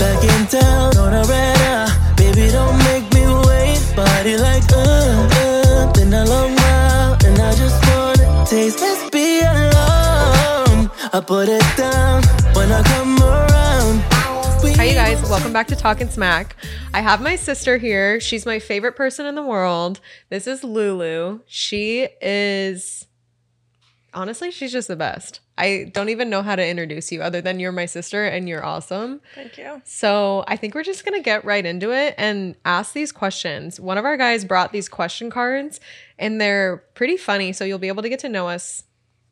back in town on a red eye. Baby, don't make me wait. Body like uh, uh. Been a long while, and I just wanna taste. Let's be alone. I put it down when I come around. Hi, you guys. Welcome back to Talking Smack. I have my sister here. She's my favorite person in the world. This is Lulu. She is honestly, she's just the best. I don't even know how to introduce you other than you're my sister and you're awesome. Thank you. So I think we're just gonna get right into it and ask these questions. One of our guys brought these question cards and they're pretty funny, so you'll be able to get to know us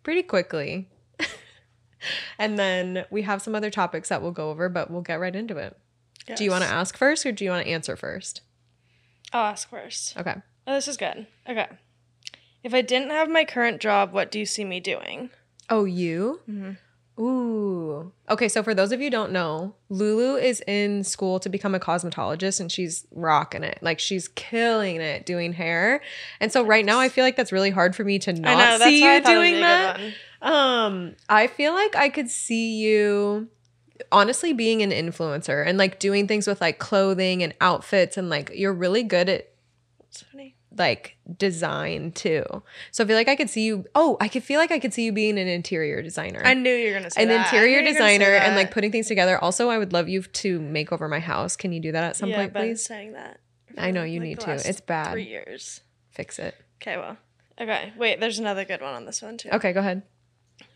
pretty quickly. and then we have some other topics that we'll go over, but we'll get right into it. Do you want to ask first or do you want to answer first? I'll ask first. Okay. Oh, this is good. Okay. If I didn't have my current job, what do you see me doing? Oh, you? Ooh. Okay, so for those of you who don't know, Lulu is in school to become a cosmetologist and she's rocking it. Like she's killing it doing hair. And so right now I feel like that's really hard for me to not see you thought it would doing that. Um, I feel like I could see you honestly being an influencer and like doing things with like clothing and outfits and like you're really good at It's funny. Like design too. So I feel like I could see you oh, I could feel like I could see you being an interior designer. I knew you were gonna say an that. Interior knew you were gonna say designer and like putting things together. Also, I would love you to make over my house. Can you do that at some yeah, point, I've been please? saying that. I know you like, need to. It's bad. Three years. Fix it. Okay, well. Okay, wait. There's another good one on this one too. Okay, go ahead.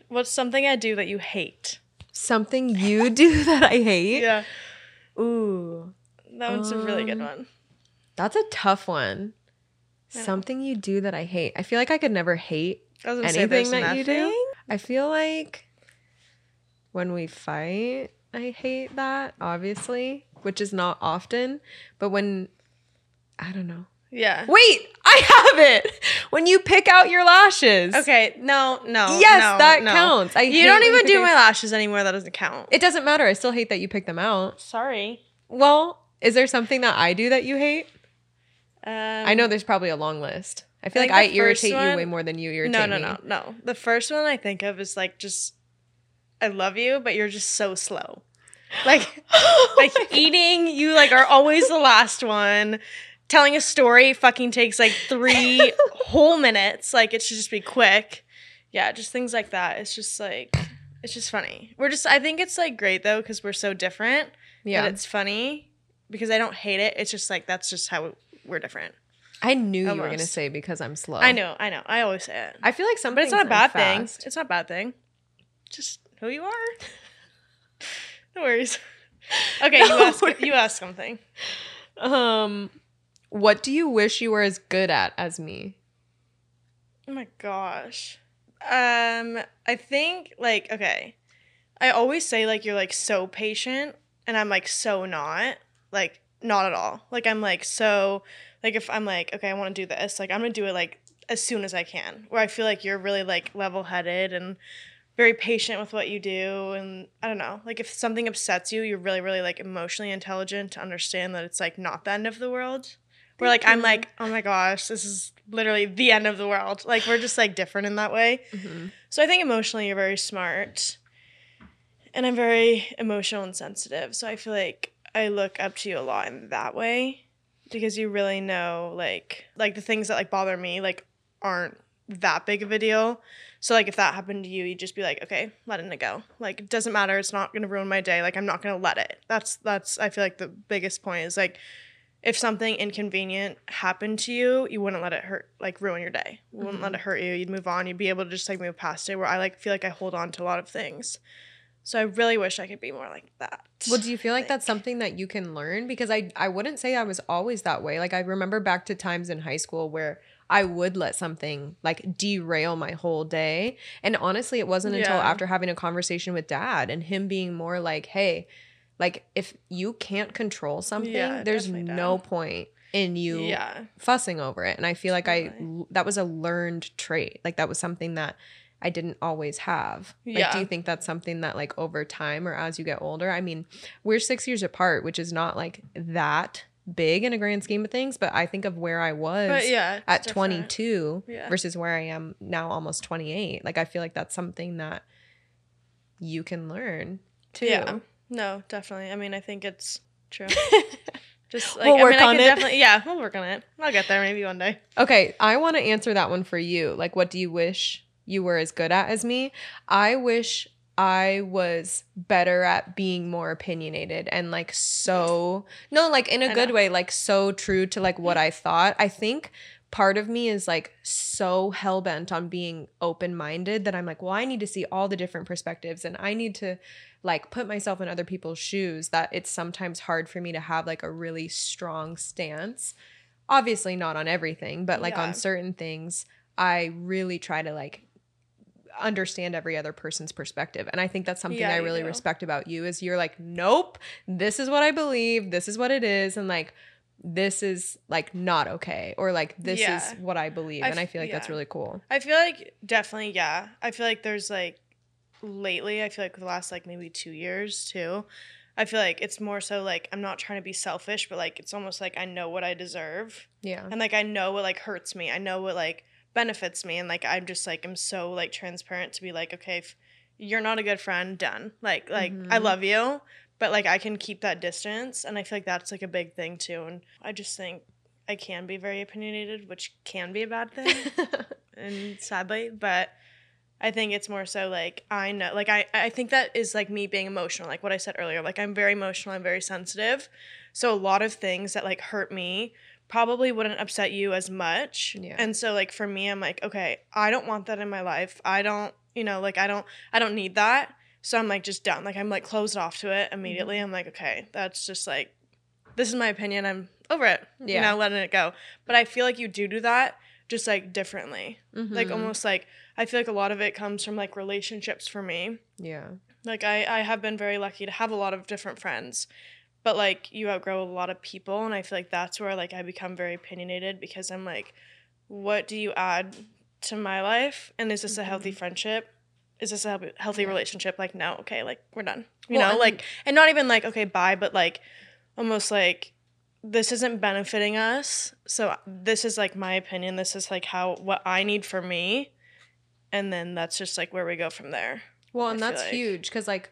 What's something I do that you hate? Something you do that I hate. Yeah, Ooh. that one's a really good Um, one. That's a tough one. Yeah. Something you do that I hate. I feel like I could never hate I was gonna say anything that you do. I feel like when we fight, I hate that, obviously, which is not often. But when, I don't know. Yeah. Wait, I have it. When you pick out your lashes. Okay. No. No. Yes, no, that no. counts. I you don't even do my lashes anymore. That doesn't count. It doesn't matter. I still hate that you pick them out. Sorry. Well, is there something that I do that you hate? Um, I know there's probably a long list. I feel I like I think the first irritate you way more than you irritate No, no, me. no, no. The first one I think of is like just, I love you, but you're just so slow. Like, like eating, you like are always the last one. Telling a story fucking takes like three whole minutes. Like it should just be quick. Yeah, just things like that. It's just like, it's just funny. We're just, I think it's like great though because we're so different. Yeah. But it's funny because I don't hate it. It's just like that's just how we're different. I knew you were going to say because I'm slow. I know, I know. I always say it. I feel like some But it's not a bad thing. It's not a bad thing. Just who you are. no worries. Okay, No you ask. worries. You ask something. Um, what do you wish you were as good at as me? Oh my gosh. Um, I think like okay. I always say like you're like so patient, and I'm like so not. Like not at all. Like I'm like so. Like if I'm like okay, I want to do this. Like I'm gonna do it like as soon as I can. Where I feel like you're really like level headed and very patient with what you do and I don't know. Like if something upsets you, you're really really like emotionally intelligent to understand that it's like not the end of the world. Where like I'm like, "Oh my gosh, this is literally the end of the world." Like we're just like different in that way. Mm-hmm. So I think emotionally you're very smart. And I'm very emotional and sensitive. So I feel like I look up to you a lot in that way because you really know like like the things that like bother me like aren't that big of a deal. So like if that happened to you, you'd just be like, okay, letting it go. Like it doesn't matter. It's not gonna ruin my day. Like I'm not gonna let it. That's that's I feel like the biggest point is like if something inconvenient happened to you, you wouldn't let it hurt like ruin your day. You wouldn't let mm-hmm. it hurt you. You'd move on. You'd be able to just like move past it. Where I like feel like I hold on to a lot of things. So I really wish I could be more like that. Well, do you feel like that's something that you can learn? Because I I wouldn't say I was always that way. Like I remember back to times in high school where I would let something like derail my whole day. And honestly, it wasn't until Yeah. after having a conversation with dad and him being more like, "Hey, like if you can't control something, Yeah, there's no point in you Yeah. fussing over it." And I feel like I that was a learned trait. Like that was something that I didn't always have. Like, Yeah. do you think that's something that, like, over time or as you get older? I mean, we're six years apart, which is not like that big in a grand scheme of things, but I think of where I was But yeah, at different. 22 Yeah. versus where I am now, almost 28. Like, I feel like that's something that you can learn too. Yeah. No, definitely. I mean, I think it's true. Just like We'll I work mean, on can it. definitely yeah, we'll work on it. I'll get there maybe one day. Okay, I want to answer that one for you. Like, what do you wish you were as good at as me? I wish I was better at being more opinionated and like so, no, like in a good way, like so true to like what I mm-hmm. thought. I think part of me is like so hell bent on being open minded that I'm like, well, I need to see all the different perspectives and I need to like put myself in other people's shoes that it's sometimes hard for me to have like a really strong stance obviously not on everything but like Yeah. on certain things i really try to like understand every other person's perspective and i think that's something Yeah, i really do. respect about you is you're like nope this is what i believe this is what it is and like this is like not okay or like this Yeah. is what i believe I and I feel like that's really cool I feel like definitely, yeah. I feel like there's like lately, I feel like the last like maybe two years too. I feel like it's more so like I'm not trying to be selfish, but like it's almost like I know what I deserve. yeah And like I know what like hurts me. I know what like benefits me. And like I'm just like I'm so like transparent to be like, okay, if you're not a good friend, done. Like like I Mhm. love you, but like I can keep that distance. And I feel like that's like a big thing too. And I just think I can be very opinionated, which can be a bad thing and sadly but i think it's more so like i know like i i think that is like me being emotional like what i said earlier like i'm very emotional i'm very sensitive so a lot of things that like hurt me probably wouldn't upset you as much. Yeah. and so like for me i'm like okay i don't want that in my life. I don't you know like i don't i don't need that. So i'm like just done. Like i'm like closed off to it immediately. I'm like okay that's just like this is my opinion. I'm over it. You Yeah. know letting it go. But i feel like you do do that just like differently. Like Mhm. almost like i feel like a lot of it comes from like relationships for me. Yeah. Like i i have been very lucky to have a lot of different friends but like you outgrow a lot of people and i feel like that's where like i become very opinionated because i'm like what do you add to my life? And is this a healthy mm-hmm. friendship? Is this a healthy- healthy Yeah. relationship? Like no okay like we're done. You Well, know and- like and not even like okay bye but like almost like this isn't benefiting us. So this is like my opinion. This is like how what i need for me. And then that's just like where we go from there Well, and that's like. huge because, like,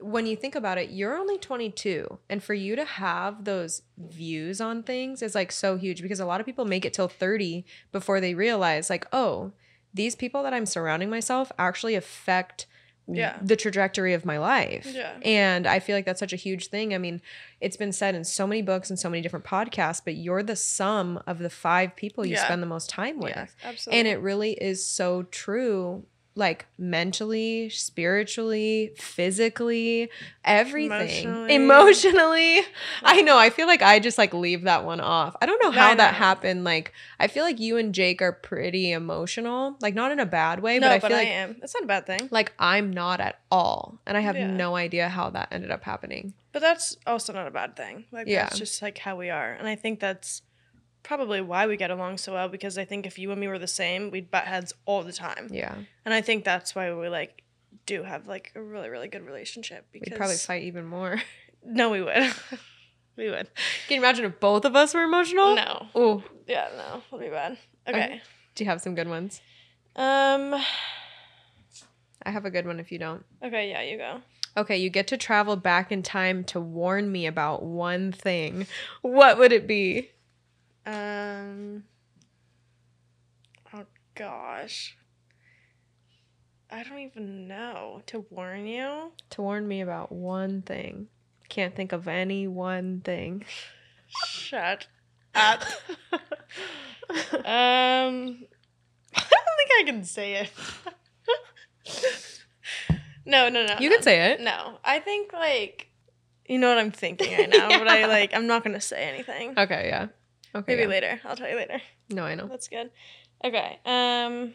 when you think about it, you're only 22. And for you to have those views on things is like so huge because a lot of people make it till 30 before they realize, like, oh, these people that I'm surrounding myself actually affect Yeah. the trajectory of my life. Yeah. And I feel like that's such a huge thing. I mean, it's been said in so many books and so many different podcasts, but you're the sum of the five people you Yeah. spend the most time with. yeah absolutely And it really is so true, like mentally, spiritually, physically, everything. Emotionally. Emotionally. I know. I feel like I just like leave that one off. I don't know how that happened. Like, I feel like you and Jake are pretty emotional, like, not in a bad way, no but I but feel i like. am it's not a bad thing Like I'm not at all, and I have Yeah. no idea how that ended up happening. but that's also not a bad thing like Yeah. that's just like how we are and i think that's probably why we get along so well because i think if you and me were the same we'd butt heads all the time Yeah, and i think that's why we like do have like a really really good relationship because we'd probably fight even more. no we would we would Can you imagine if both of us were emotional? no Oh, yeah no it'll be bad okay do you have some good ones? um I have a good one if you don't. okay yeah you go Okay, you get to travel back in time to warn me about one thing. What would it be? Um. Oh gosh. I don't even know. To warn you? To warn me about one thing. Can't think of any one thing. Shut up. um. I don't think I can say it. no, no, no. You no. can say it. No, I think like. You know what I'm thinking right now, but I like. I'm not gonna say anything. Okay, yeah. Okay. Maybe yeah. later. I'll tell you later. No, I know. That's good. Okay. Um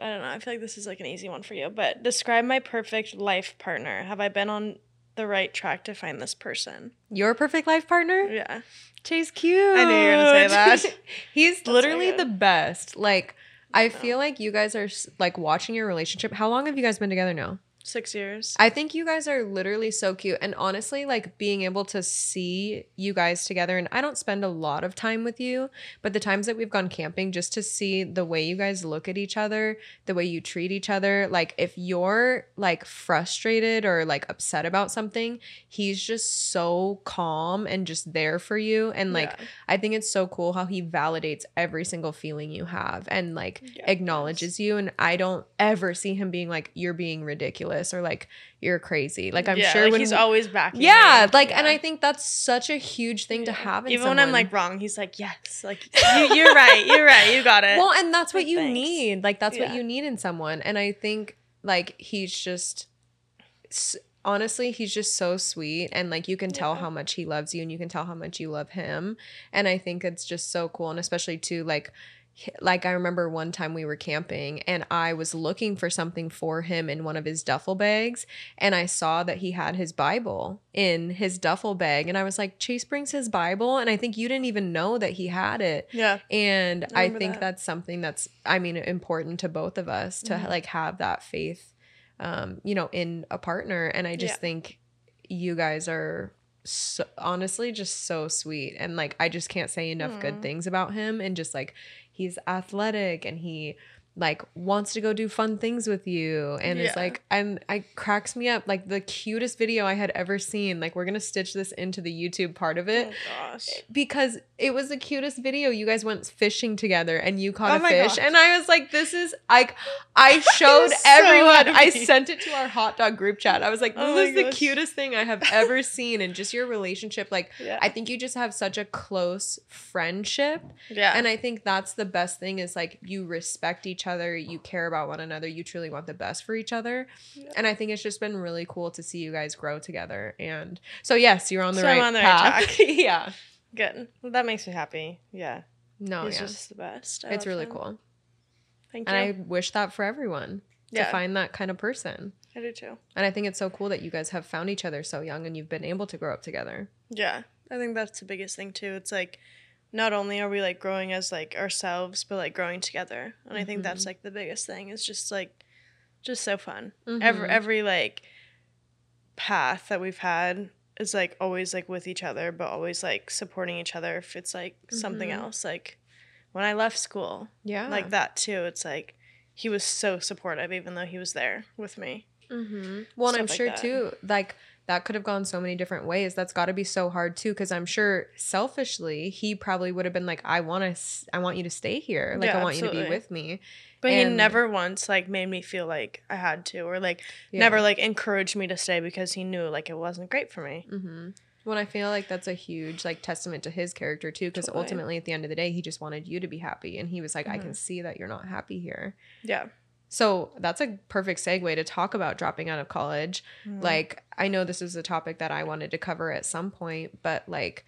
I don't know. I feel like this is like an easy one for you, but describe my perfect life partner. Have I been on the right track to find this person? Your perfect life partner? Yeah. Chase cute. I knew you were gonna say that. He's literally the best. Like, I feel like you guys are like watching your relationship. How long have you guys been together now? Six years. I think you guys are literally so cute. And honestly, like being able to see you guys together, and I don't spend a lot of time with you, but the times that we've gone camping, just to see the way you guys look at each other, the way you treat each other. Like if you're like frustrated or like upset about something, he's just so calm and just there for you. And like, Yeah. I think it's so cool how he validates every single feeling you have and like Yeah, acknowledges you. And I don't ever see him being like, you're being ridiculous or like you're crazy. Like I'm Yeah, sure like when he's always back. yeah, me. like and I think that's such a huge thing to have in even when I'm like wrong, he's like, yes, like you, you're right, you're right, you got it. well, and that's what Like, you thanks. need. Like that's what you need in someone. And I think like he's just honestly, he's just so sweet and like you can tell Yeah. how much he loves you and you can tell how much you love him. And I think it's just so cool and especially too like like I remember one time we were camping and I was looking for something for him in one of his duffel bags and I saw that he had his Bible in his duffel bag and I was like Chase brings his Bible and I think you didn't even know that he had it yeah, and I I, think that. that's something that's I mean important to both of us to Mhm. like have that faith um you know in a partner and I just Yeah. think you guys are so, honestly just so sweet and like I just can't say enough Aw. good things about him and just like he's athletic and he like wants to go do fun things with you and it's Yeah. like and I cracks me up like the cutest video I had ever seen like we're going to stitch this into the YouTube part of it oh gosh, because it was the cutest video. You guys went fishing together and you caught Oh a fish. gosh. And I was like, this is like I showed so everyone. I sent it to our hot dog group chat. I was like, this Oh is the cutest thing I have ever seen. And just your relationship. Like yeah, I think you just have such a close friendship. yeah, And I think that's the best thing is like you respect each other, you care about one another, you truly want the best for each other. Yeah. And I think it's just been really cool to see you guys grow together. And so yes, you're on the So right on the right path. track. yeah. good. Well, that makes me happy. Yeah, No, he's Oh, yeah. just the best. I it's really him. cool. Thank you. And. I wish that for everyone to find that kind of person. I do too. And I think it's so cool that you guys have found each other so young and you've been able to grow up together. Yeah, I think that's the biggest thing too. It's like not only are we like growing as like ourselves, but like growing together. And I think that's Mhm. like the biggest thing. It's just like just so fun. Mhm. Every every like path that we've had is like always like with each other, but always like supporting each other if it's like something Mhm. else. Like when I left school, Yeah. like that too. It's like he was so supportive even though he was there with me. Mm-hmm. Well, and I'm like sure that. too, like that could have gone so many different ways. That's got to be so hard too, because I'm sure selfishly he probably would have been like, "I want to, I want you to stay here. Like, Yeah, I want you to be with me." But he never once like made me feel like I had to or like Yeah. never like encouraged me to stay because he knew like it wasn't great for me. Mm-hmm. Well, I feel like that's a huge like testament to his character too, because Totally. ultimately at the end of the day, he just wanted you to be happy, and he was like, "I Mhm. can see that you're not happy here." Yeah. So that's a perfect segue to talk about dropping out of college. Mhm. Like, I know this is a topic that I wanted to cover at some point, but like,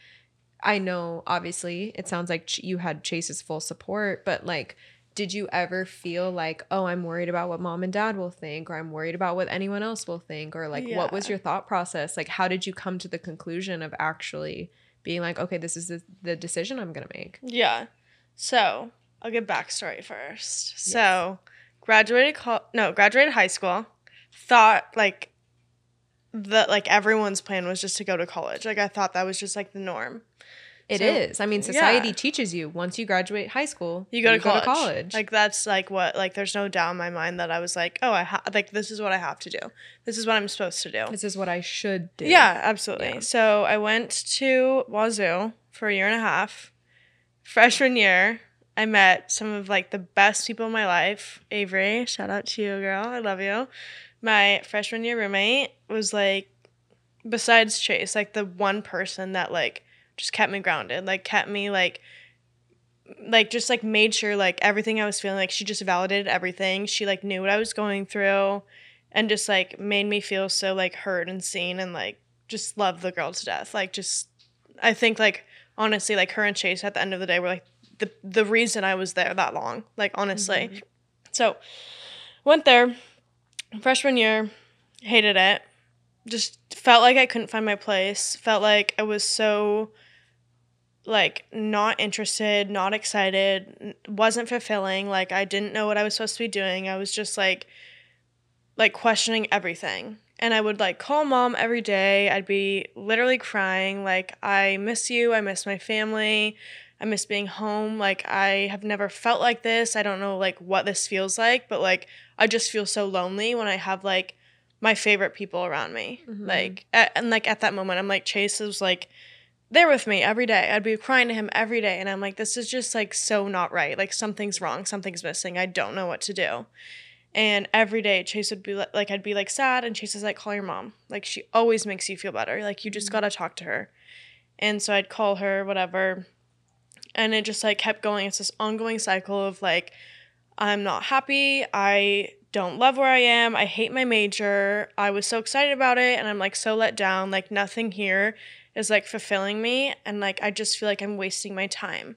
I know obviously it sounds like you had Chase's full support, but like, did you ever feel like, oh, I'm worried about what mom and dad will think, or I'm worried about what anyone else will think, or like, what was your thought process? Like, how did you come to the conclusion of actually being like, okay, this is the, the decision I'm gonna make? Yeah. So I'll give backstory first. So graduated col- no, graduated high school. Thought like that like everyone's plan was just to go to college. Like I thought that was just like the norm. It is. So, I mean, society yeah. teaches you once you graduate high school, You go, to, college. college. Like that's like what like there's no doubt in my mind that I was like, oh, I ha- like this is what I have to do. This is what I'm supposed to do. this is what I should do. Yeah, absolutely. Yeah. So I went to Wazoo for a year and a half. Freshman year, I met some of like the best people in my life. Avery, shout out to you, girl. I love you. My freshman year roommate was like, besides Chase, like the one person that like just kept me grounded, like kept me like like just like made sure like everything I was feeling like she just validated everything. She like knew what I was going through and just like made me feel so like heard and seen and like just loved the girl to death. Like just I think like honestly like her and Chase at the end of the day were like the the reason I was there that long. Like honestly. Mhm. So went there freshman year, hated it. Just felt like I couldn't find my place. Felt like I was so like not interested, not excited, wasn't fulfilling. Like I didn't know what I was supposed to be doing. I was just like like questioning everything. And I would like call mom every day. I'd be literally crying, like, I miss you. I miss my family. I miss being home. Like, I have never felt like this. I don't know, like, what this feels like, but like, I just feel so lonely when I have like my favorite people around me. Mhm. Like, at, and like at that moment, I'm like, Chase was like, there with me every day. I'd be crying to him every day. And I'm like, this is just like so not right. Like, something's wrong. Something's missing. I don't know what to do. And every day, Chase would be li- like, I'd be like sad, and Chase is like, call your mom. Like, she always makes you feel better. Like, you just Mhm. gotta talk to her. And so I'd call her, whatever. And it just like kept going. It's this ongoing cycle of like, I'm not happy. I don't love where I am. I hate my major. I was so excited about it, and I'm like so let down. Like, nothing here is like fulfilling me. And like, I just feel like I'm wasting my time.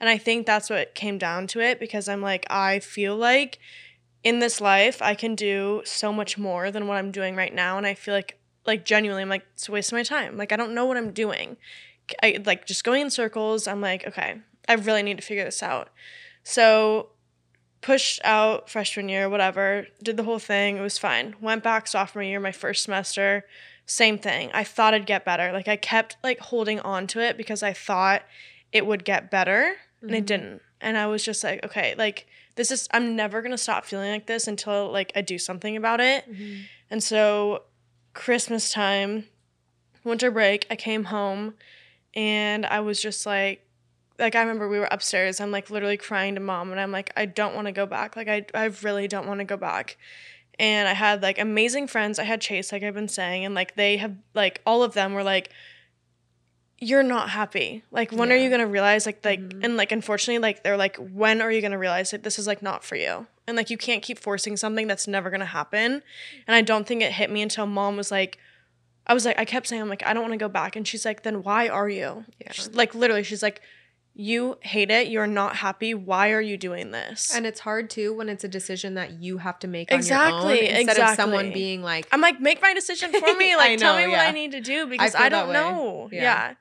And I think that's what came down to it because I'm like, I feel like in this life, I can do so much more than what I'm doing right now. And I feel like, like, genuinely, I'm like, it's a waste of my time. Like, I don't know what I'm doing. I like just going in circles. I'm like, okay, I really need to figure this out. So, pushed out freshman year, whatever, did the whole thing. It was fine. Went back sophomore year, my first semester, same thing. I thought I'd get better. Like, I kept like holding on to it because I thought it would get better and it Mhm. didn't. And I was just like, okay, like, this is, I'm never gonna stop feeling like this until like I do something about it. Mhm. And so, Christmas time, winter break, I came home and I was just like, like I remember we were upstairs. I'm like literally crying to mom, and I'm like, I don't want to go back. Like I, I really don't want to go back. And I had like amazing friends. I had Chase, like I've been saying, and like they have like all of them were like, you're not happy. Like when are you gonna realize like like Mhm. and like unfortunately like they're like when are you gonna realize that this is like not for you and like you can't keep forcing something that's never gonna happen. And I don't think it hit me until mom was like, I was like I kept saying I'm like I don't want to go back and she's like then why are you? Yeah. She's, like literally she's like you hate it you're not happy why are you doing this And it's hard too when it's a decision that you have to make on Exactly, your own instead of someone being like, i'm like make my decision for me like I tell know, me what i need to do because feel i, don't know Yeah. yeah.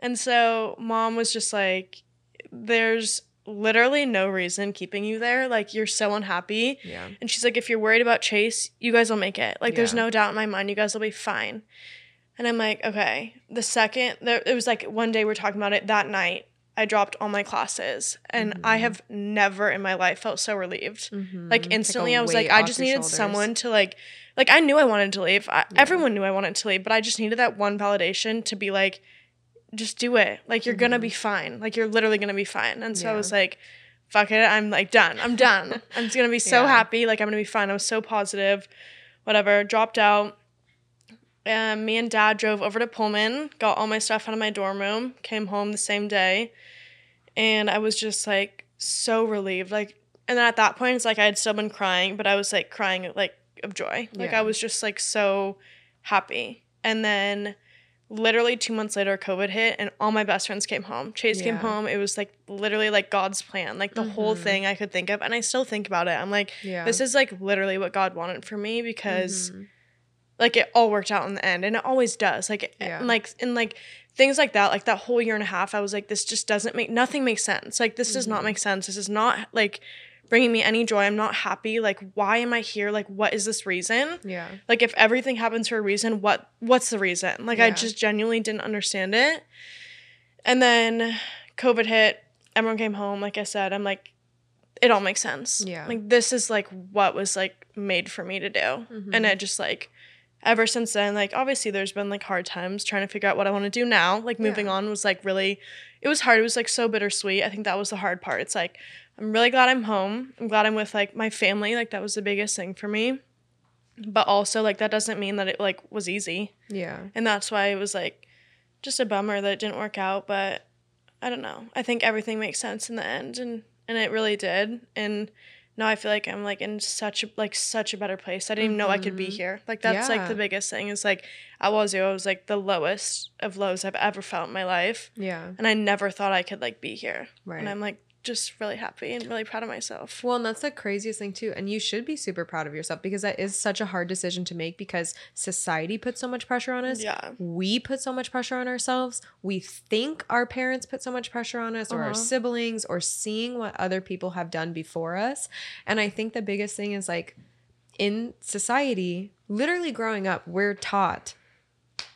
and so mom was just like there's literally no reason keeping you there. Like you're so unhappy. Yeah, and she's like if you're worried about chase you guys will make it. Like there's no doubt in my mind you guys will be fine. And i'm like okay. The second there it was like one day we're talking about it that night i dropped all my classes. And i Mhm. have never in my life felt so relieved. Mhm. like instantly i was like i just needed shoulders. someone to like like i knew i wanted to leave. I, Yeah. everyone knew i wanted to leave but i just needed that one validation to be like just do it. Like you're gonna Mhm. be fine. Like you're literally gonna be fine. And so i was like fuck it i'm like done. I'm done. I'm just gonna be so Yeah. happy. Like i'm gonna be fine. I was so positive. Whatever dropped out. Um, me and dad drove over to pullman got all my stuff out of my dorm room came home the same day. And i was just like so relieved. Like and then at that point it's like i had still been crying but i was like crying like of joy. Like Yeah. i was just like so happy. And then literally two months later covid hit and all my best friends came home chase came home it was like literally like god's plan like the whole Mhm. thing i could think of and i still think about it i'm like yeah, this is like literally what god wanted for me because Mhm. like it all worked out in the end and it always does like Yeah. and like and like things like that like that whole year and a half i was like this just doesn't make nothing makes sense like this does not Mhm. make sense this is not like bringing me any joy. I'm not happy. Like why am i here? Like what is this reason? Yeah, like if everything happens for a reason what what's the reason? Like i just genuinely didn't understand it. And then covid hit. Everyone came home like i said. I'm like it all makes sense. Yeah. like this is like what was like made for me to do. And Mhm. it just like ever since then like obviously there's been like hard times trying to figure out what i want to do now. Like moving Yeah. on was like really it was hard. It was like so bittersweet. I think that was the hard part. It's like i'm really glad i'm home. I'm glad i'm with like my family. Like that was the biggest thing for me. But also like that doesn't mean that it like was easy. Yeah, and that's why it was like just a bummer that it didn't work out. But i don't know. I think everything makes sense in the end and and it really did. And now i feel like i'm like in such a like such a better place. I didn't even know i could be Mhm. here. Like that's like the biggest thing is like at wazoo i was like the lowest of lows i've ever felt in my life. Yeah, and i never thought i could like be here. Right. and i'm like just really happy and really proud of myself Well, and that's the craziest thing too. And you should be super proud of yourself because that is such a hard decision to make because society puts so much pressure on us. yeah We put so much pressure on ourselves. We think our parents put so much pressure on us or our Uh-huh. siblings or seeing what other people have done before us. And I think the biggest thing is like in society, literally growing up, we're taught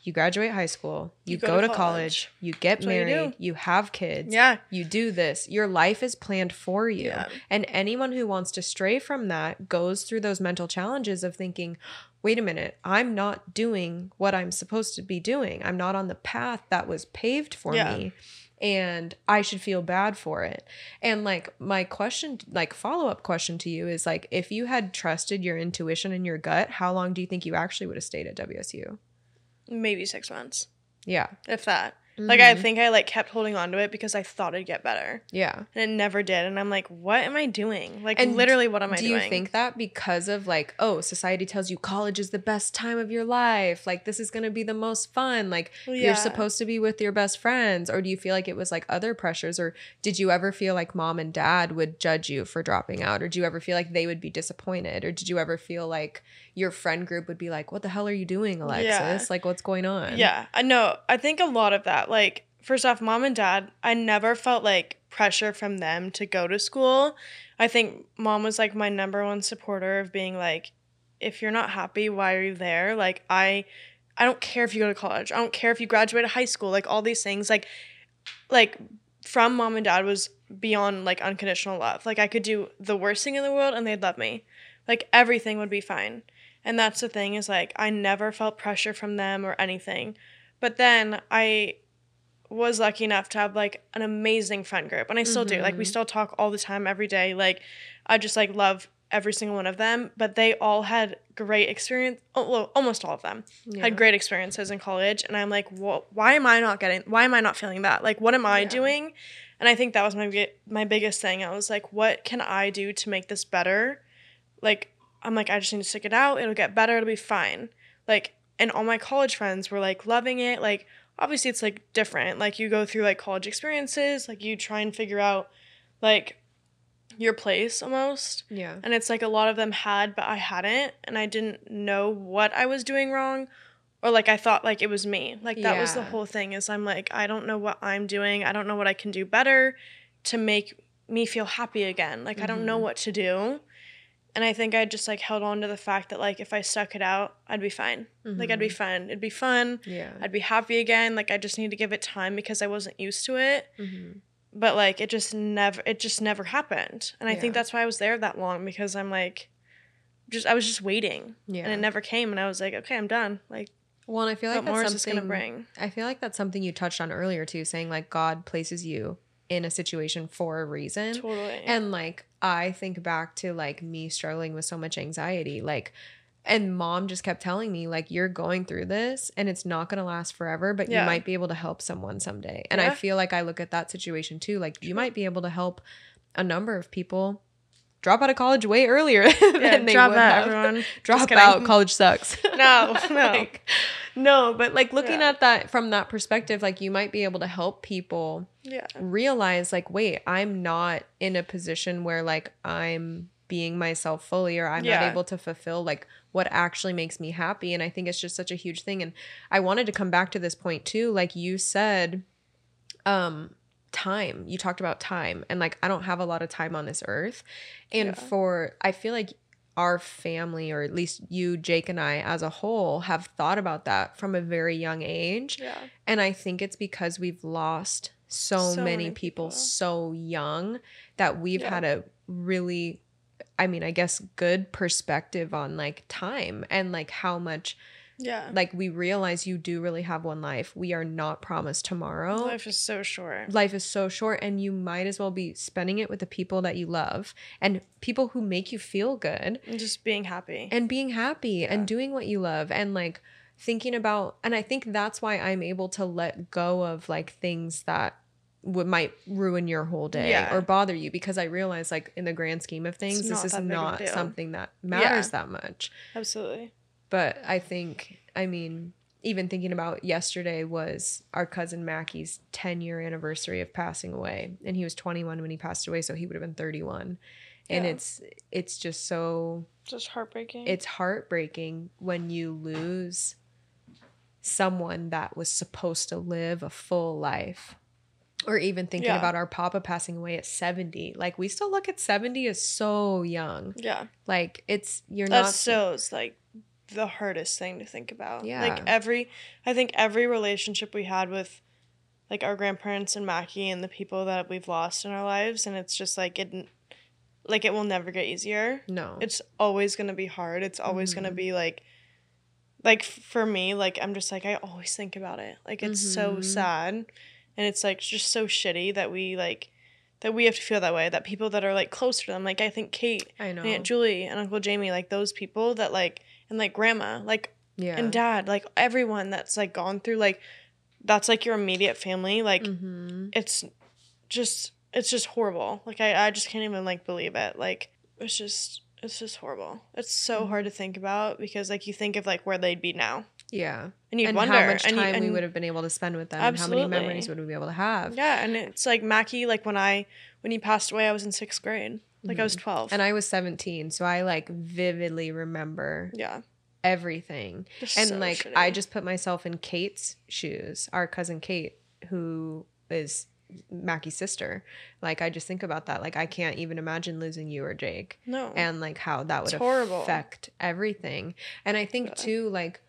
you graduate high school, you, go, to college, you get That's what you married, you, have kids, Yeah. you do this. Your life is planned for you. Yeah. And anyone who wants to stray from that goes through those mental challenges of thinking, wait a minute, I'm not doing what I'm supposed to be doing. I'm not on the path that was paved for Yeah. me. And I should feel bad for it. And like my question, like follow up question to you is like, if you had trusted your intuition and your gut, how long do you think you actually would have stayed at WSU? Maybe six months, Yeah. if that. Like I Mhm. think I like kept holding on to it because I thought it'd get better, Yeah. and it never did. And I'm like, what am I doing? Like And literally, what am I Do doing? you think that because of like, oh, society tells you college is the best time of your life, like this is gonna be the most fun, like Yeah. you're supposed to be with your best friends, or do you feel like it was like other pressures, or did you ever feel like mom and dad would judge you for dropping out, or do you ever feel like they would be disappointed, or did you ever feel like your friend group would be like, what the hell are you doing, Alexis? Yeah. Like what's going on? Yeah, I know. I think a lot of that, like, first off, mom and dad, I never felt like pressure from them to go to school. I think mom was like my number one supporter of being like, if you're not happy, why are you there? Like, I. I don't care if you go to college. I don't care if you graduate high school. Like all these things, like, like from mom and dad was beyond like unconditional love. Like I could do the worst thing in the world and they'd love me. Like everything would be fine. And that's the thing is like I never felt pressure from them or anything. But then I was lucky enough to have like an amazing friend group and I still do. Like we Mhm. still talk all the time every day. Like I just like love every single one of them, but they all had great experience oh, well, almost all of them Yeah. had great experiences in college and I'm like, "Wha why am I not getting why am I not feeling that? Like what am I Yeah. doing?" And I think that was my my biggest thing. I was like, "What can I do to make this better?" Like I'm like, I just need to stick it out. It'll get better. It'll be fine. Like, and all my college friends were like loving it. Like, obviously, it's like different. Like, you go through like college experiences. Like, you try and figure out like your place almost. Yeah. And it's like a lot of them had, but I hadn't. And I didn't know what I was doing wrong. Or like I thought like it was me. Like that was the whole thing is I'm like, I don't know what I'm doing. I don't know what I can do better to make me feel happy again. Like I don't know Mhm. what to do. And I think I just like held on to the fact that like if I stuck it out, I'd be fine. Like I'd be Mhm. fine. It'd be fun. Yeah. I'd be happy again. Like I just need to give it time because I wasn't used to it Mhm. but like it just never it just never happened and i think that's why i was there that long because i'm like just i was just waiting Yeah. and it never came and i was like okay i'm done like well, and I feel like what more that's is this gonna something bring I feel like that's something you touched on earlier too, saying like God places you in a situation for a reason. totally And like I think back to like me struggling with so much anxiety, like and mom just kept telling me like you're going through this and it's not going to last forever, but Yeah. you might be able to help someone someday. And I feel like I look at that situation too, like you might be able to help a number of people drop out of college way earlier yeah, than they drop would out have. everyone Drop out, college sucks. No, no. Like, no, but like looking Yeah. at that from that perspective, like you might be able to help people yeah. realize like wait i'm not in a position where like i'm being myself fully or i'm Yeah. not able to fulfill like what actually makes me happy. And i think it's just such a huge thing. And i wanted to come back to this point too. Like you said um time. You talked about time. And like i don't have a lot of time on this earth. And Yeah. for i feel like our family or at least you jake and i as a whole have thought about that from a very young age. Yeah. And I think it's because we've lost so, So many, many people, people. so young that we've Yeah. had a really, I mean, I guess good perspective on like time and like how much, yeah like, we realize you do really have one life. We are not promised tomorrow. life is so short Life is so short, and you might as well be spending it with the people that you love and people who make you feel good and just being happy and being happy Yeah. and doing what you love and like thinking about and i think that's why i'm able to let go of like things that would might ruin your whole day Yeah. or bother you because i realize like in the grand scheme of things this is that big of a not something that matters that much. Absolutely. But i think i mean even thinking about yesterday was our cousin Mackie's 10 year anniversary of passing away and he was 21 when he passed away so he would have been 31 and Yeah. it's it's just so just heartbreaking. it's heartbreaking when you lose someone that was supposed to live a full life or even thinking Yeah. about our papa passing away at 70 like we still look at 70 as so young Yeah. like it's you're That's not so it's like the hardest thing to think about. Yeah. Like every I think every relationship we had with like our grandparents and Mackie and the people that we've lost in our lives and it's just like it like it will never get easier. no It's always going to be hard. It's always going to Mhm. be like like for me like I'm just like I always think about it. Like it's so Mhm. sad and it's like just so shitty that we like that we have to feel that way that people that are like close to them like I think Kate i know Aunt Julie and Uncle Jamie, like those people that like and like grandma, like yeah and dad, like everyone that's like gone through like that's like your immediate family. Like hmm it's just it's just horrible. Like I, I just can't even like believe it. Like it's just it's just horrible. It's so Mm-hmm. hard to think about because like you think of like where they'd be now. yeah And and wonder how much time and you, we would have been able to spend with them and how many memories would we be able to have Yeah, and it's like Mackie, like when I when he passed away, I was in sixth grade. Like I was twelve. Mm-hmm. and i was 17 so i like vividly remember yeah. everything Just and so like i just put myself in kate's shoes our cousin kate who is mackie's sister like i just think about that like i can't even imagine losing you or jake no. and like how that would affect everything and i think Yeah. too like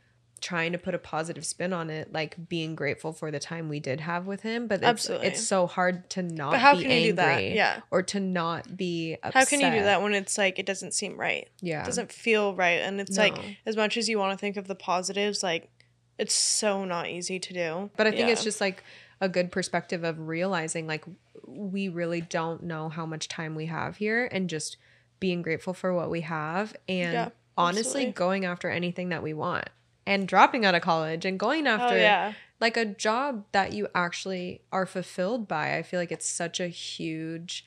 trying to put a positive spin on it like being grateful for the time we did have with him but it's, Absolutely. it's so hard to not but how be can angry you do that? Yeah. or to not be upset. How can you do that when it's like it doesn't seem right? yeah It doesn't feel right. And it's like as much as you want to think of the positives, like it's so not easy to do. But I think it's just like a good perspective of realizing like we really don't know how much time we have here and just being grateful for what we have and Yeah, honestly absolutely. going after anything that we want and dropping out of college and going after oh yeah. like a job that you actually are fulfilled by. I feel like it's such a huge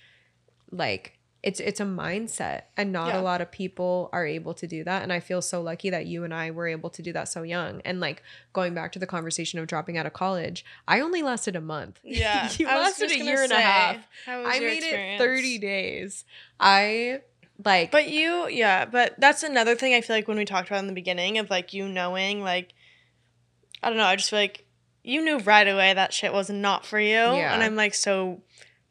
like it's it's a mindset and not Yeah. a lot of people are able to do that and I feel so lucky that you and I were able to do that so young. And like going back to the conversation of dropping out of college, I only lasted a month. Yeah. you I lasted a year and a half. I made experience? it 30 days. I like But you, yeah, but that's another thing I feel like when we talked about in the beginning of like you knowing, like, I don't know, I just feel like you knew right away that shit was not for you. Yeah. And I'm like so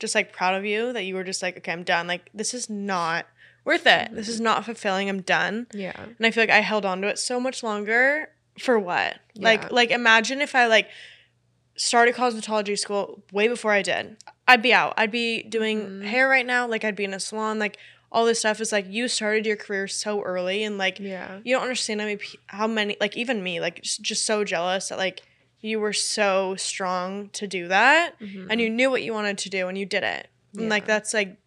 just like proud of you that you were just like, okay, I'm done. Like, this is not worth it. This is not fulfilling. I'm done. yeah. And I feel like I held on to it so much longer for what? Yeah. Like, like imagine if I like started cosmetology school way before I did. I'd be out. I'd be doing Mhm. hair right now. Like I'd be in a salon. Like all this stuff is like you started your career so early, and like Yeah. you don't understand how many, how many like even me like just, just so jealous that like you were so strong to do that, Mhm. and you knew what you wanted to do, and you did it. And like that's like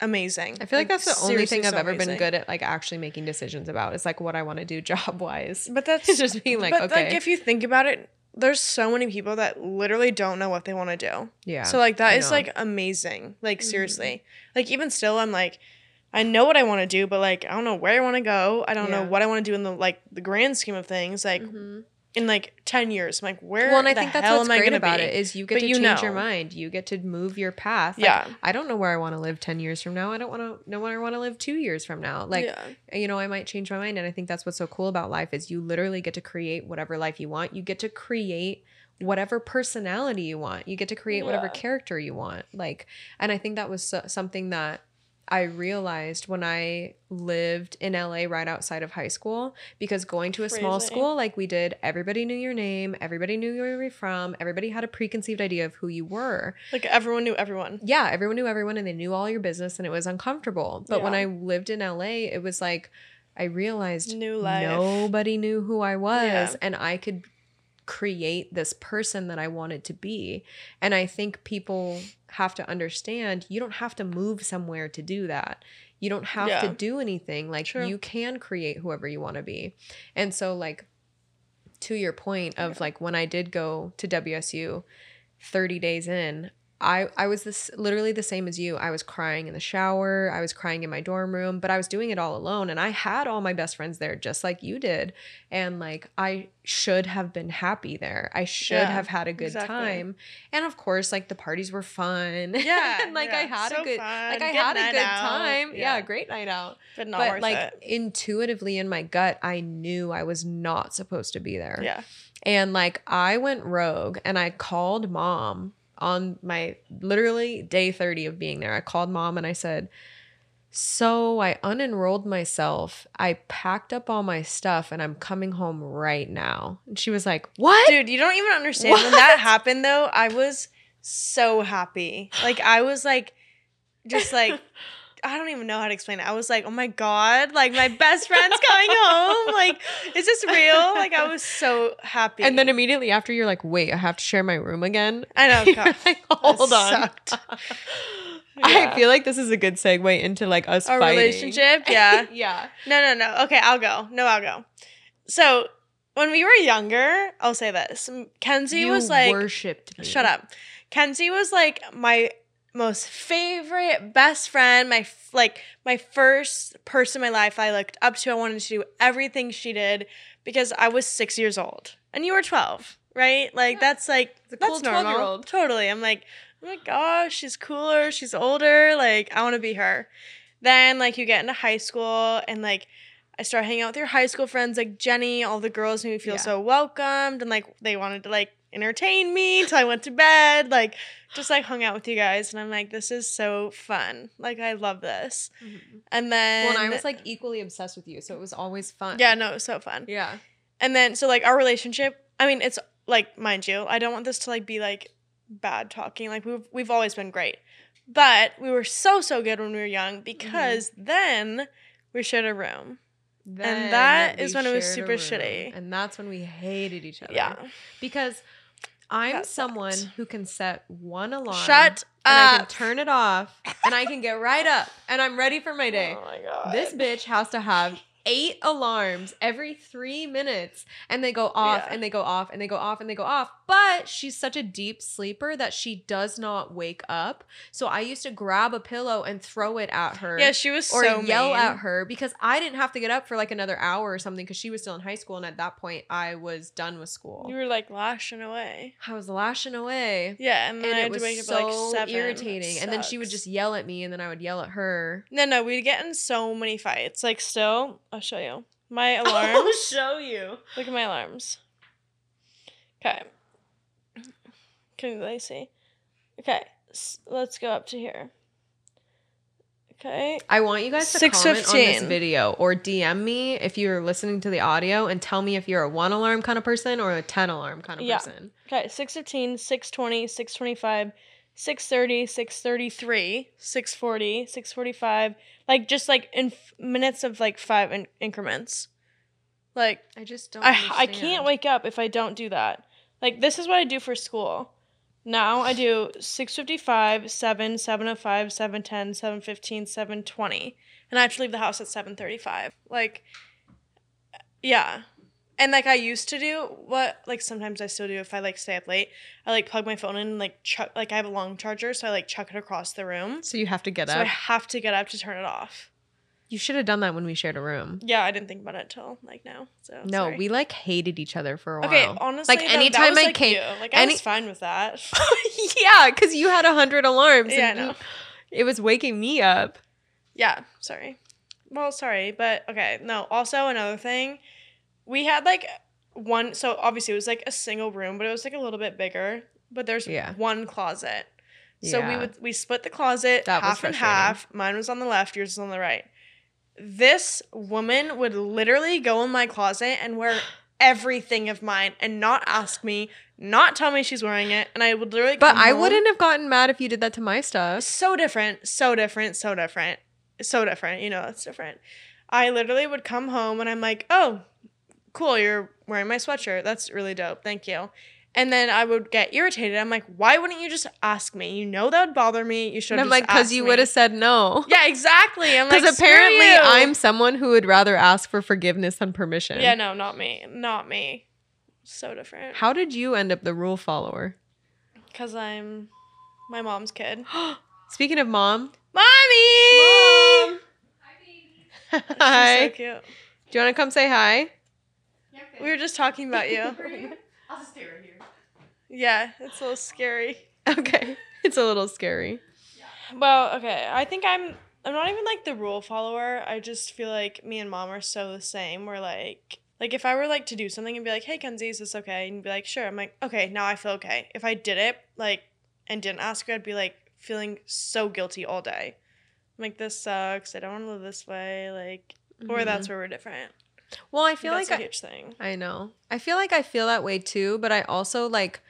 amazing. I feel like, that's the only thing I've so ever been good at, like actually making decisions about. It's like what I want to do job wise. But that's just being like, but okay, like if you think about it, there's so many people that literally don't know what they want to do. yeah. So like that I is know. like amazing. Like Mhm. seriously. Like even still I'm like I know what I want to do, but like I don't know where I want to go. I don't know what I want to do in the like the grand scheme of things. Like Mhm. In like 10 years. I'm like where well, and I the think that's what's great about be? it is you get But to you change your mind. You get to move your path. Like, Yeah. I don't know where I want to live ten years from now. I don't want to know where I want to live two years from now. Like, yeah. you know, I might change my mind, and I think that's what's so cool about life is you literally get to create whatever life you want. You get to create whatever personality you want. You get to create whatever character you want. Like, and I think that was so- something that I realized when I lived in LA right outside of high school because going to a small school like we did, everybody knew your name, everybody knew where you were from, everybody had a preconceived idea of who you were. Like everyone knew everyone. Yeah, everyone knew everyone and they knew all your business and it was uncomfortable. But when I lived in LA, it was like I realized New life. nobody knew who I was Yeah. and I could create this person that I wanted to be. And I think people have to understand you don't have to move somewhere to do that. You don't have to do anything. Like True. you can create whoever you want to be. And so like to your point of Yeah. like when I did go to WSU 30 days in, I I was this literally the same as you. I was crying in the shower, I was crying in my dorm room, but I was doing it all alone and I had all my best friends there just like you did. And like I should have been happy there. I should Yeah, have had a good exactly. time. And of course like the parties were fun. Yeah. and like I had So a good fun. like I Good had a good out. time. Yeah. great night out But not but like it. intuitively in my gut i knew i was not supposed to be there Yeah. and like i went rogue and i called mom on my literally day 30 of being there, I called mom and I said, So I unenrolled myself. I packed up all my stuff and I'm coming home right now. And she was like, What? Dude, you don't even understand. When that happened though, I was so happy. Like I was like just like I don't even know how to explain it. I was like, oh my God, like my best friend's coming home. Like, is this real? Like I was so happy. And then immediately after, you're like, Wait, I have to share my room again. I know, God, like, Hold on. sucked. I feel like this is a good segue into like us Our fighting. relationship, yeah. yeah. No, no, no. Okay, I'll go. No, I'll go. So when we were younger, I'll say this. Kenzie You was like worshipped me. Shut up. Kenzie was like my most favorite best friend, my like my first person in my life I looked up to. I wanted to do everything she did because I was 6 years old and you were 12, right? Like that's like It's a that's cool normal. 12-year-old. Totally. I'm like, "Oh my gosh, she's cooler, she's older, like I want to be her." Then like you get into high school and like I start hanging out with your high school friends like Jenny, all the girls made me feel Yeah. so welcomed and like they wanted to like entertain me till I went to bed, like just like hung out with you guys and I'm like this is so fun. Like I love this. Mm-hmm. And then Well, and I was like equally obsessed with you, so it was always fun. yeah, no, it was so fun. Yeah. And then so like our relationship, I mean it's like mind you, I don't want this to like be like bad talking. Like we've we've always been great. But we were so so good when we were young because mm-hmm. then we shared a room. Then that we is when it was super shitty. And that's when we hated each other. Yeah. Because I'm That someone sucked. who can set one alarm. Shut and I can turn it off and I can get right up and I'm ready for my oh day. Oh my god. This bitch has to have eight alarms every three minutes and they go off Yeah. and they go off and they go off and they go off. But she's such a deep sleeper that she does not wake up. So I used to grab a pillow and throw it at her. Yeah, she was or so yell mean. at her because I didn't have to get up for like another hour or something because she was still in high school and at that point I was done with school. You were like lashing away. I was lashing away. Yeah, and then And I it had was to wake up so at like seven. irritating. And then she would just yell at me and then I would yell at her. No, no, we'd get in so many fights. Like still, I'll show you. My alarm. I'll show you. Look at my alarms. Okay. Can they see? Okay, s- let's go up to here. Okay. I want you guys to comment on this 6:15. video or DM me if you're listening to the audio and tell me if you're a one alarm kind of person or a 10 alarm kind of Yeah. person. Okay, 615, 620, 625, 630, 633, 640, 645. Like just like in f- minutes of like five in- increments. Like I just don't I I can't wake up if I don't do that. Like this is what I do for school. Now I do 655, 7, 705, 710, 715, 720. And I have to leave the house at 735. Like yeah. And like I used to do what like sometimes I still do if I like stay up late. I like plug my phone in and like chuck like I have a long charger, so I like chuck it across the room. So you have to get up. So up. I have to get up to turn it off. you should have done that when we shared a room. Yeah, I didn't think about it till like now. So No, sorry. we like hated each other for a while. Okay, honestly, like anytime I came, you. like I any- was fine with that. yeah, because you had a hundred alarms. Yeah, I and know. It was waking me up. yeah, sorry. Well, sorry, but okay. No, also another thing, we had like one. So obviously it was like a single room, but it was like a little bit bigger. But there's Yeah. one closet. So we would we split the closet That half and half. Mine was on the left, yours was on the right. This woman would literally go in my closet and wear everything of mine and not ask me, not tell me she's wearing it, and I would literally. But I home- wouldn't have gotten mad if you did that to my stuff. so different, so different, so different, so different. You know, it's different. I literally would come home and I'm like, oh, cool, you're wearing my sweatshirt. That's really dope. Thank you. And then I would get irritated. I'm like, why wouldn't you just ask me? You know that would bother me. You should And I'm like, because you would have said no. Yeah, exactly. I'm like, Because "Screw apparently you." I'm someone who would rather ask for forgiveness than permission. Yeah, no, not me. Not me. So different. How did you end up the rule follower? Because I'm my mom's kid. Speaking of mom, Mommy! She's hi. so cute. Do you want to come say hi? We were just talking about you. I'll just stay right here. yeah, it's a little scary. Okay. It's a little scary. Well, okay. I think I'm I'm not even like the rule follower. I just feel like me and mom are so the same. We're like like if I were like to do something and be like, "Hey, Kenzie, is this okay?" and be like, "Sure." I'm like, "Okay, now I feel okay." If I did it like and didn't ask her, I'd be like feeling so guilty all day. I'm like, this sucks. I don't want to live this way. Like, or Mhm. that's where we're different. Well, I feel that's like a I, huge thing. I know. I feel like I feel that way too, but I also like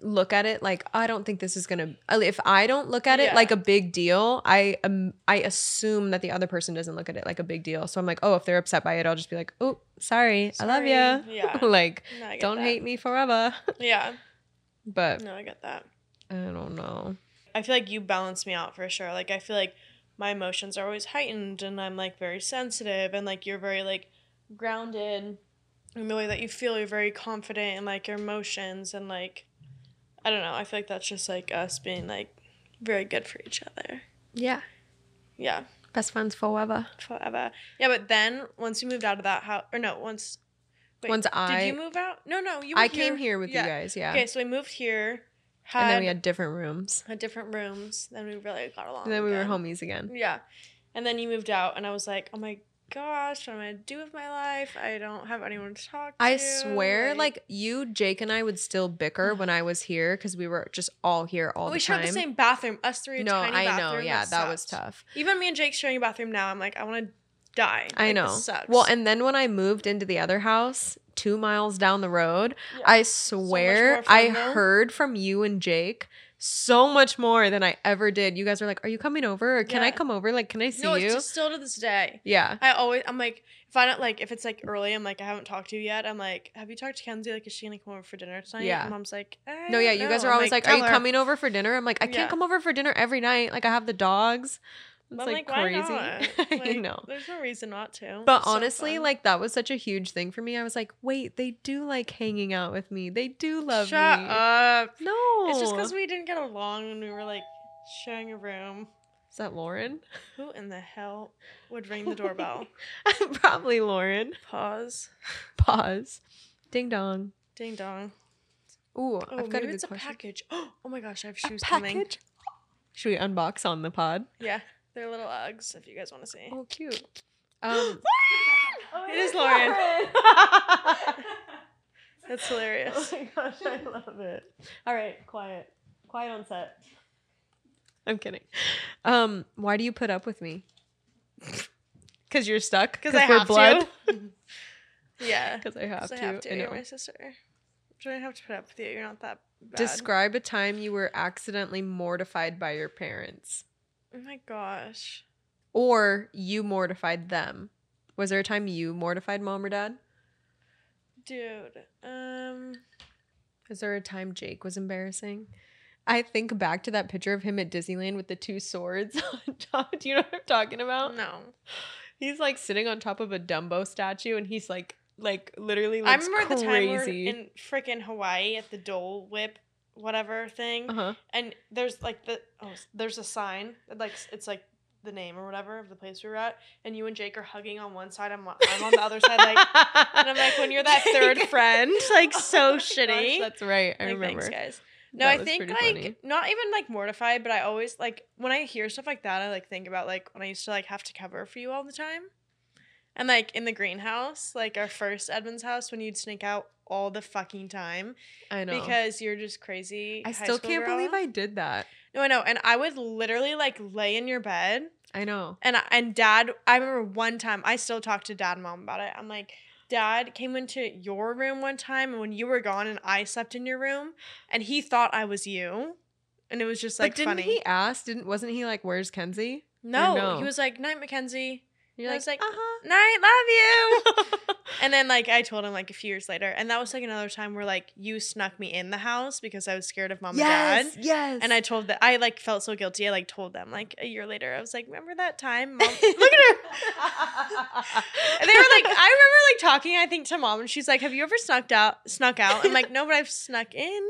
look at it like I don't think this is gonna. If I don't look at it Yeah. like a big deal, I um, I assume that the other person doesn't look at it like a big deal. So I'm like, oh, if they're upset by it, I'll just be like, oh, sorry, I love you. Yeah. like, No, don't that. hate me forever. Yeah. but No, I get that. I don't know. I feel like you balance me out for sure. Like I feel like my emotions are always heightened and I'm like very sensitive and like you're very like grounded in the way that you feel you're very confident in like your emotions and like I don't know. I feel like that's just like us being like very good for each other. Yeah, Yeah, best friends forever. forever. Yeah, but then once you moved out of that house or no, once Once I- Did you move out? No, no, you were I came here with Yeah. you guys, yeah. Okay, so we moved here. Had, and then we had different rooms. had different rooms. Then we really got along. And then we were homies again. Yeah. And then you moved out, and I was like, oh my gosh, what am I to do with my life? I don't have anyone to talk to. I swear, like, you, Jake, and I would still bicker when I was here because we were just all here all Oh, we the shared time. the same bathroom. Us three, a no, tiny I know. bathroom. Yeah, that was sucked. tough. Even me and Jake sharing a bathroom now, I'm like, I want to die. I Like, know. This sucks. Well, and then when I moved into the other house, two miles down the road, Yeah. I swear more fun, I though. heard from you and Jake so much more than I ever did. You guys were like, "Are you coming over? Or can I come over? Like, can I see you? no, you?" it's just still to this day. yeah. I always, I'm like, if I don't like, if it's like early, I'm like, I haven't talked to you yet. I'm like, have you talked to Kenzie? Like, is she gonna come over for dinner tonight? Yeah. And mom's like, I No, yeah, don't you guys know. are I'm always like, "Are tell you her." coming over for dinner?" I'm like, "I can't Yeah. come over for dinner every night. Like, I have the dogs." It's like, why crazy. Like, know. There's no reason not to. But It's honestly, fun. like that was such a huge thing for me. I was like, wait, they do like hanging out with me. They do love Shut me. up. No, It's just because we didn't get along and we were like sharing a room. is that Lauren? Who in the hell would ring the doorbell? Probably Lauren. Pause. Pause. Ding dong. Ding dong. Ooh, Oh, I've got a maybe good it's a question. package. Oh my gosh, I have A shoes coming. package? Should we unbox on the pod? Yeah, they're little Uggs if you guys want to see. Oh, cute. Um, it is Lauren. That's hilarious. Oh my gosh, I love it. All right, quiet. Quiet on set. I'm kidding. Um, why do you put up with me? Cause you're stuck. Because I we're have blood. to. yeah. Because I have 'Cause to. I have to. I You're my sister. Do I have to put up with you? You're not that bad. Describe a time you were accidentally mortified by your parents, Oh my gosh. or you mortified them. Was there a time you mortified mom or dad? Dude. Um. Is there a time Jake was embarrassing? I think back to that picture of him at Disneyland with the two swords on top. Do you know what I'm talking about? No. He's like sitting on top of a Dumbo statue, and he's like, like literally I remember the time we were in freaking Hawaii at the Dole Whip, whatever thing, uh huh. and there's like the oh, there's a sign that like it's like the name or whatever of the place we were at, and you and Jake are hugging on one side, I'm I'm on the other side, like, and I'm like, when you're that third friend, like so Oh shitty. gosh, that's right. I like, remember. Thanks, guys. No, That I think like funny. not even like mortified, but I always like when I hear stuff like that, I like think about like when I used to like have to cover for you all the time. And like in the greenhouse, like our first Edmonds house, when you'd sneak out all the fucking time I know. because you're just crazy. I still can't girl. believe I did that. No, I know, and I would literally like lay in your bed, I know. and and Dad. I remember one time I still talk to Dad and Mom about it. I'm like, Dad came into your room one time, when you were gone, and I slept in your room, and he thought I was you, and it was just like but didn't funny. he ask? Didn't wasn't he like, "Where's Kenzie?" no, no? he was like, "Night, Mackenzie." You're I like, was like, uh huh. Night, love you. and then like I told him like a few years later, and that was like another time where like you snuck me in the house because I was scared of mom yes, and dad. yes. And I told that I like felt so guilty. I like told them like a year later. I was like, "Remember that time? Mom, look at her." And they were like, I remember like talking. I think to mom, and she's like, "Have you ever snuck out? Snuck out?" I'm like, "No, but I've snuck in."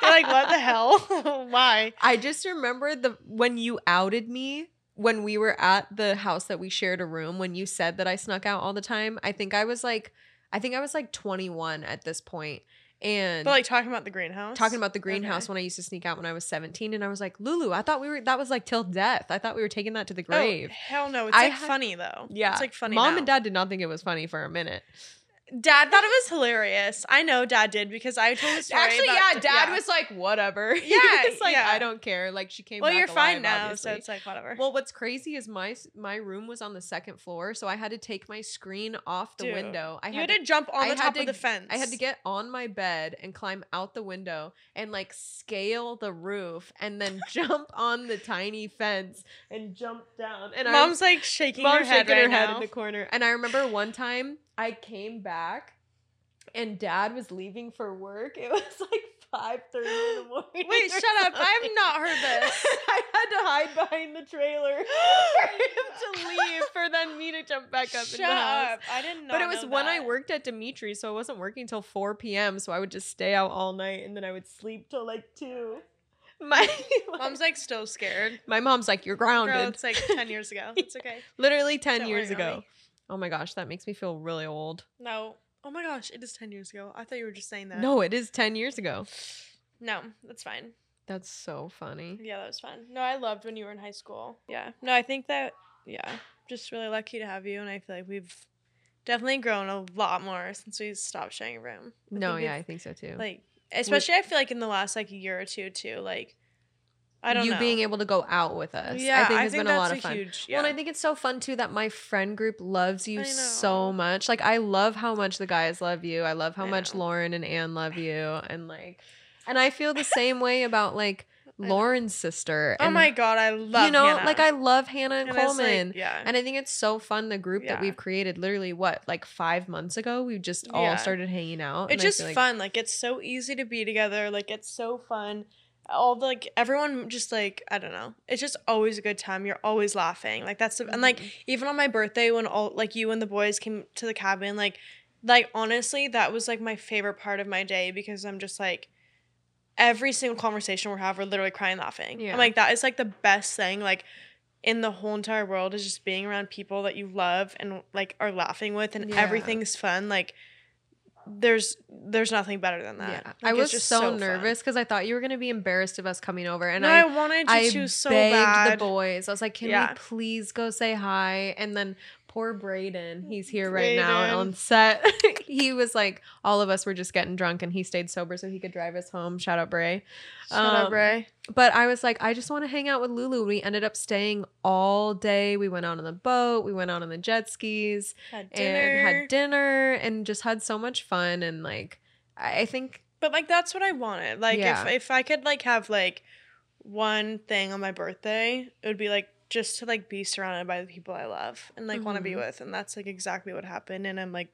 They're like, "What the hell? Why?" I just remember the when you outed me when we were at the house that we shared a room when you said that I snuck out all the time. I think I was like I think I was like 21 at this point and But like talking about the greenhouse. talking about the greenhouse Okay. when I used to sneak out when I was 17 and I was like, "Lulu, I thought we were that was like till death. I thought we were taking that to the oh, grave." Oh, hell no! It's I like had- funny though. yeah. it's like funny. Mom now. and dad did not think it was funny for a minute. Dad thought it was hilarious. I know Dad did because I told the story. Actually, about- yeah, dad was like, whatever. He Yeah, was like, yeah. I don't care. Like she came Well, you're fine alive, now, obviously. so it's like whatever. Well, what's crazy is my my room was on the second floor, so I had to take my screen off the Dude, window. I you had had to jump on I the top to- of the fence. I had to get on my bed and climb out the window and like scale the roof and then jump on the tiny fence and jump down. And Mom's like shaking I, her mom's head shaking right her head now. in the corner. And I remember one time I came back and dad was leaving for work. It was like five thirty in the morning. Wait, shut up. I've not heard this. I had to hide behind the trailer for him to leave for then me to jump back up Shut in the house. up. I didn't know. But it was when I worked at Dimitri, so I wasn't working until 4 p.m. So I would just stay out all night and then I would sleep till like 2. My Mom's like still scared. my mom's like, You're Girl, grounded. it's like 10 years ago. It's okay. Literally 10 Don't years worry, ago. Oh my gosh, that makes me feel really old. No. Oh my gosh, it is 10 years ago. I thought you were just saying that. No, it is 10 years ago. No, that's fine. That's so funny. Yeah, that was fun. No, I loved when you were in high school. Yeah. No, I think that, yeah, just really lucky to have you. And I feel like we've definitely grown a lot more since we stopped sharing a room. I No, yeah, I think so too. Like, especially I feel like in the last like year or two, too. Like, I don't you know. being able to go out with us. yeah, I think has been a lot of fun. Huge, Well, and. I think it's so fun too that my friend group loves you so much. Like I love how much the guys love you. I love how I much know. Lauren and Anne love you, and like, and I feel the same way about like Lauren's sister. oh my god, I love you know, Hannah. like I love Hannah and, And it's, like, Coleman. yeah. And I think it's so fun the group that we've created. Literally, what like five months ago, we just all Yeah. started hanging out. it's and just like- fun. Like it's so easy to be together. Like it's so fun. All the like everyone just like I don't know. It's just always a good time. You're always laughing. Like that's the, and like Mhm. even on my birthday when all like you and the boys came to the cabin. Like like honestly that was like my favorite part of my day because I'm just like every single conversation we're have we're literally crying laughing. Yeah. I'm like that is like the best thing like in the whole entire world is just being around people that you love and like are laughing with and Yeah. everything's fun like there's there's nothing better than that. Yeah, Like, I was just so, fun. nervous because I thought you were gonna be embarrassed of us coming over, and no, I I, wanted you I to so begged bad. the boys. I was like, "Can Yeah. we please go say hi?" And then poor Braden, he's here right now on set. he was like, all of us were just getting drunk, and he stayed sober so he could drive us home. Shout out Bray. Shut up, Um, Ray. But I was like, I just want to hang out with Lulu. We ended up staying all day. We went out on the boat. We went out on the jet skis Had and had dinner and just had so much fun. And like, I I think But like that's what I wanted. Like Yeah. if if I could like have like one thing on my birthday, it would be like just to like be surrounded by the people I love and like want to be mm-hmm. with, and that's like exactly what happened. And I'm like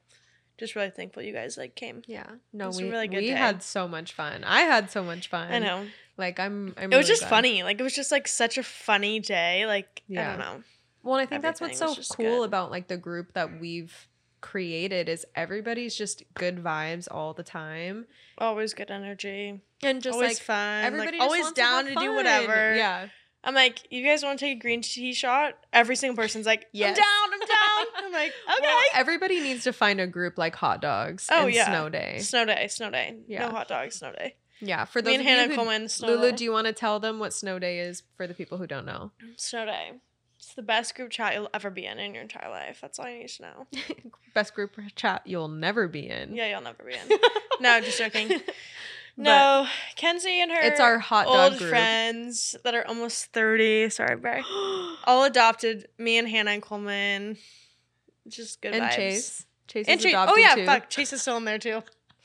just really thankful you guys like came. Yeah. No, we really good we day. had so much fun. I had so much fun. I know Like I'm. I'm it was really just glad. funny. Like it was just like such a funny day. Like I don't know. Well, and I think that's what's so cool good. about like the group that we've created is everybody's just good vibes all the time Always good energy. and just always like fun. everybody like, just always to down have to, do whatever. Yeah. I'm like, you guys want to take a green tea shot? Every single person's like, Yes. I'm down, I'm down. I'm like, okay. Well, everybody needs to find a group like Hot Dogs Oh, and yeah. Snow Day. Snow day, snow day. Yeah. No hot dogs, snow day. Yeah, for those Me and of you Hannah who- Coleman, snow Lulu, day. do you want to tell them what Snow Day is for the people who don't know? Snow day. It's the best group chat you'll ever be in in your entire life. That's all you need to know. Best group chat you'll never be in. Yeah, you'll never be in. No, just joking. No, Kenzie and her It's our hot dog old group. friends that are almost 30. Sorry, Bray. All adopted. Me and Hannah and Coleman. Just good and vibes. Chase. Chase And is Chase. adopted Oh, yeah, too. fuck. Chase is still in there, too.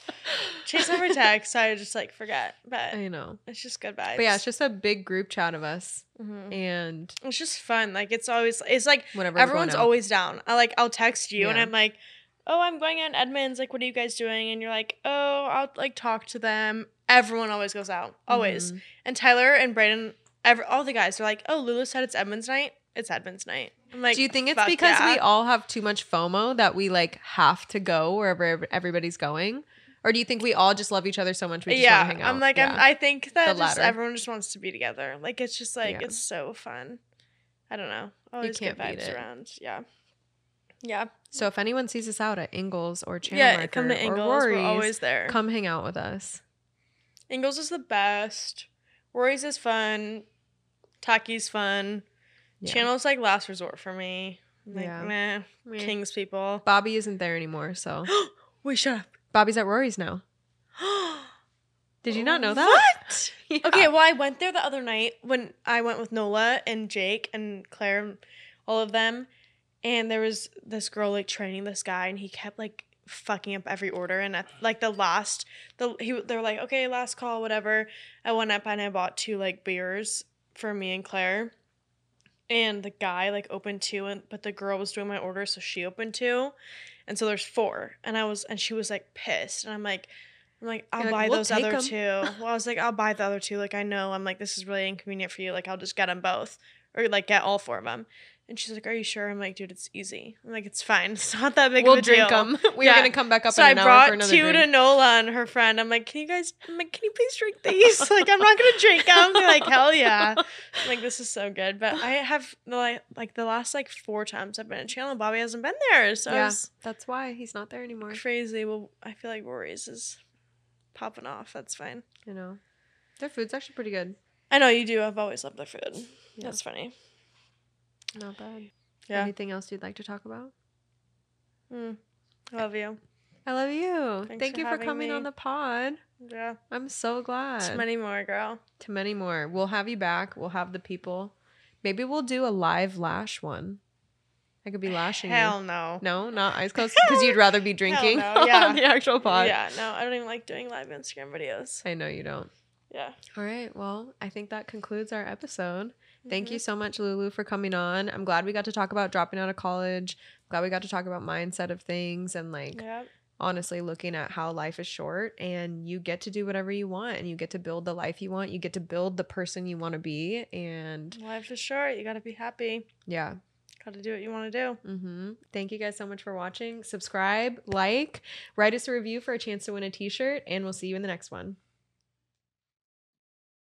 Chase never texts, so I just, like, forget. But I know. it's just good vibes. But yeah, it's just a big group chat of us, Mhm. and It's just fun. Like, it's always, it's like, whenever everyone's always down. I like I'll text you and I'm like, "Oh, I'm going out in Edmonds. Like, what are you guys doing?" And you're like, "Oh, I'll like talk to them." Everyone always goes out. Always. Mhm. And Tyler and Brayden, every all the guys are like, "Oh, Lulu said it's Edmonds night. It's Edmonds night." I'm like, Do you think it's "Fuck because we all have too much FOMO that we like have to go wherever everybody's going, or do you think we all just love each other so much we just yeah, want to hang out? I'm like, yeah. I'm, I think that just everyone just wants to be together. Like, it's just like Yeah. it's so fun. I don't know. Always can't good beat vibes it. around. Yeah. Yeah. so if anyone sees us out at Ingles or Channel yeah. Come to or Ingles. Rory's, We're always there. come hang out with us. Ingles is the best. Rory's is fun. Taki's fun. Yeah. Channel's like last resort for me. Like, Yeah. meh. Meh. King's people. Bobby isn't there anymore, so Wait, shut up. Bobby's at Rory's now. Did you not know that? What? Yeah. Okay, well, I went there the other night when I went with Nola and Jake and Claire and all of them. And there was this girl like training this guy, and he kept like fucking up every order. And at like the last, the he they were like, okay, last call, whatever. I went up and I bought two like beers for me and Claire. And the guy like opened two, and but the girl was doing my order, so she opened two, and so there's four. And I was, and she was like pissed, and I'm like, I'm like, I'll You're like, buy "We'll those other other 'em." two. Well, I was like, I'll buy the other two. Like, I know. I'm like, this is really inconvenient for you. Like, I'll just get them both, or like get all four of them. And she's like, Are you sure? I'm like, dude, it's easy. I'm like, it's fine. It's not that big we'll of a drink deal. them. We Yeah. are gonna come back up So I brought two to. Nola and her friend. I'm like, can you guys? I'm like, can you please drink these? like, I'm not gonna drink them. They're like, hell yeah. I'm like, this is so good. But I have like like the last like four times I've been at Chandler, Bobby hasn't been there. So yeah, that's why he's not there anymore. crazy. Well, I feel like Rory's is popping off. That's fine. You know, their food's actually pretty good. I know you do. I've always loved their food. Yeah. That's funny. Not bad. Yeah. Anything else you'd like to talk about? Mm. I love you. I love you. Thanks Thank for you for coming me. on the pod. Yeah. I'm so glad. Too many more, girl. to many more. We'll have you back. We'll have the people. Maybe we'll do a live lash one. I could be lashing Hell you. no. No, not eyes closed because you'd rather be drinking no, yeah. on the actual pod. Yeah, no, I don't even like doing live Instagram videos. I know you don't. Yeah. All right. Well, I think that concludes our episode. Mm-hmm. Thank you so much, Lulu, for coming on. I'm glad we got to talk about dropping out of college. glad we got to talk about mindset of things and like Yeah. honestly looking at how life is short and you get to do whatever you want and you get to build the life you want. You get to build the person you want to be. And Life is short. You gotta be happy. yeah. Gotta do what you want to do. Mm-hmm. Thank you guys so much for watching. Subscribe, like, write us a review for a chance to win a t shirt, and we'll see you in the next one.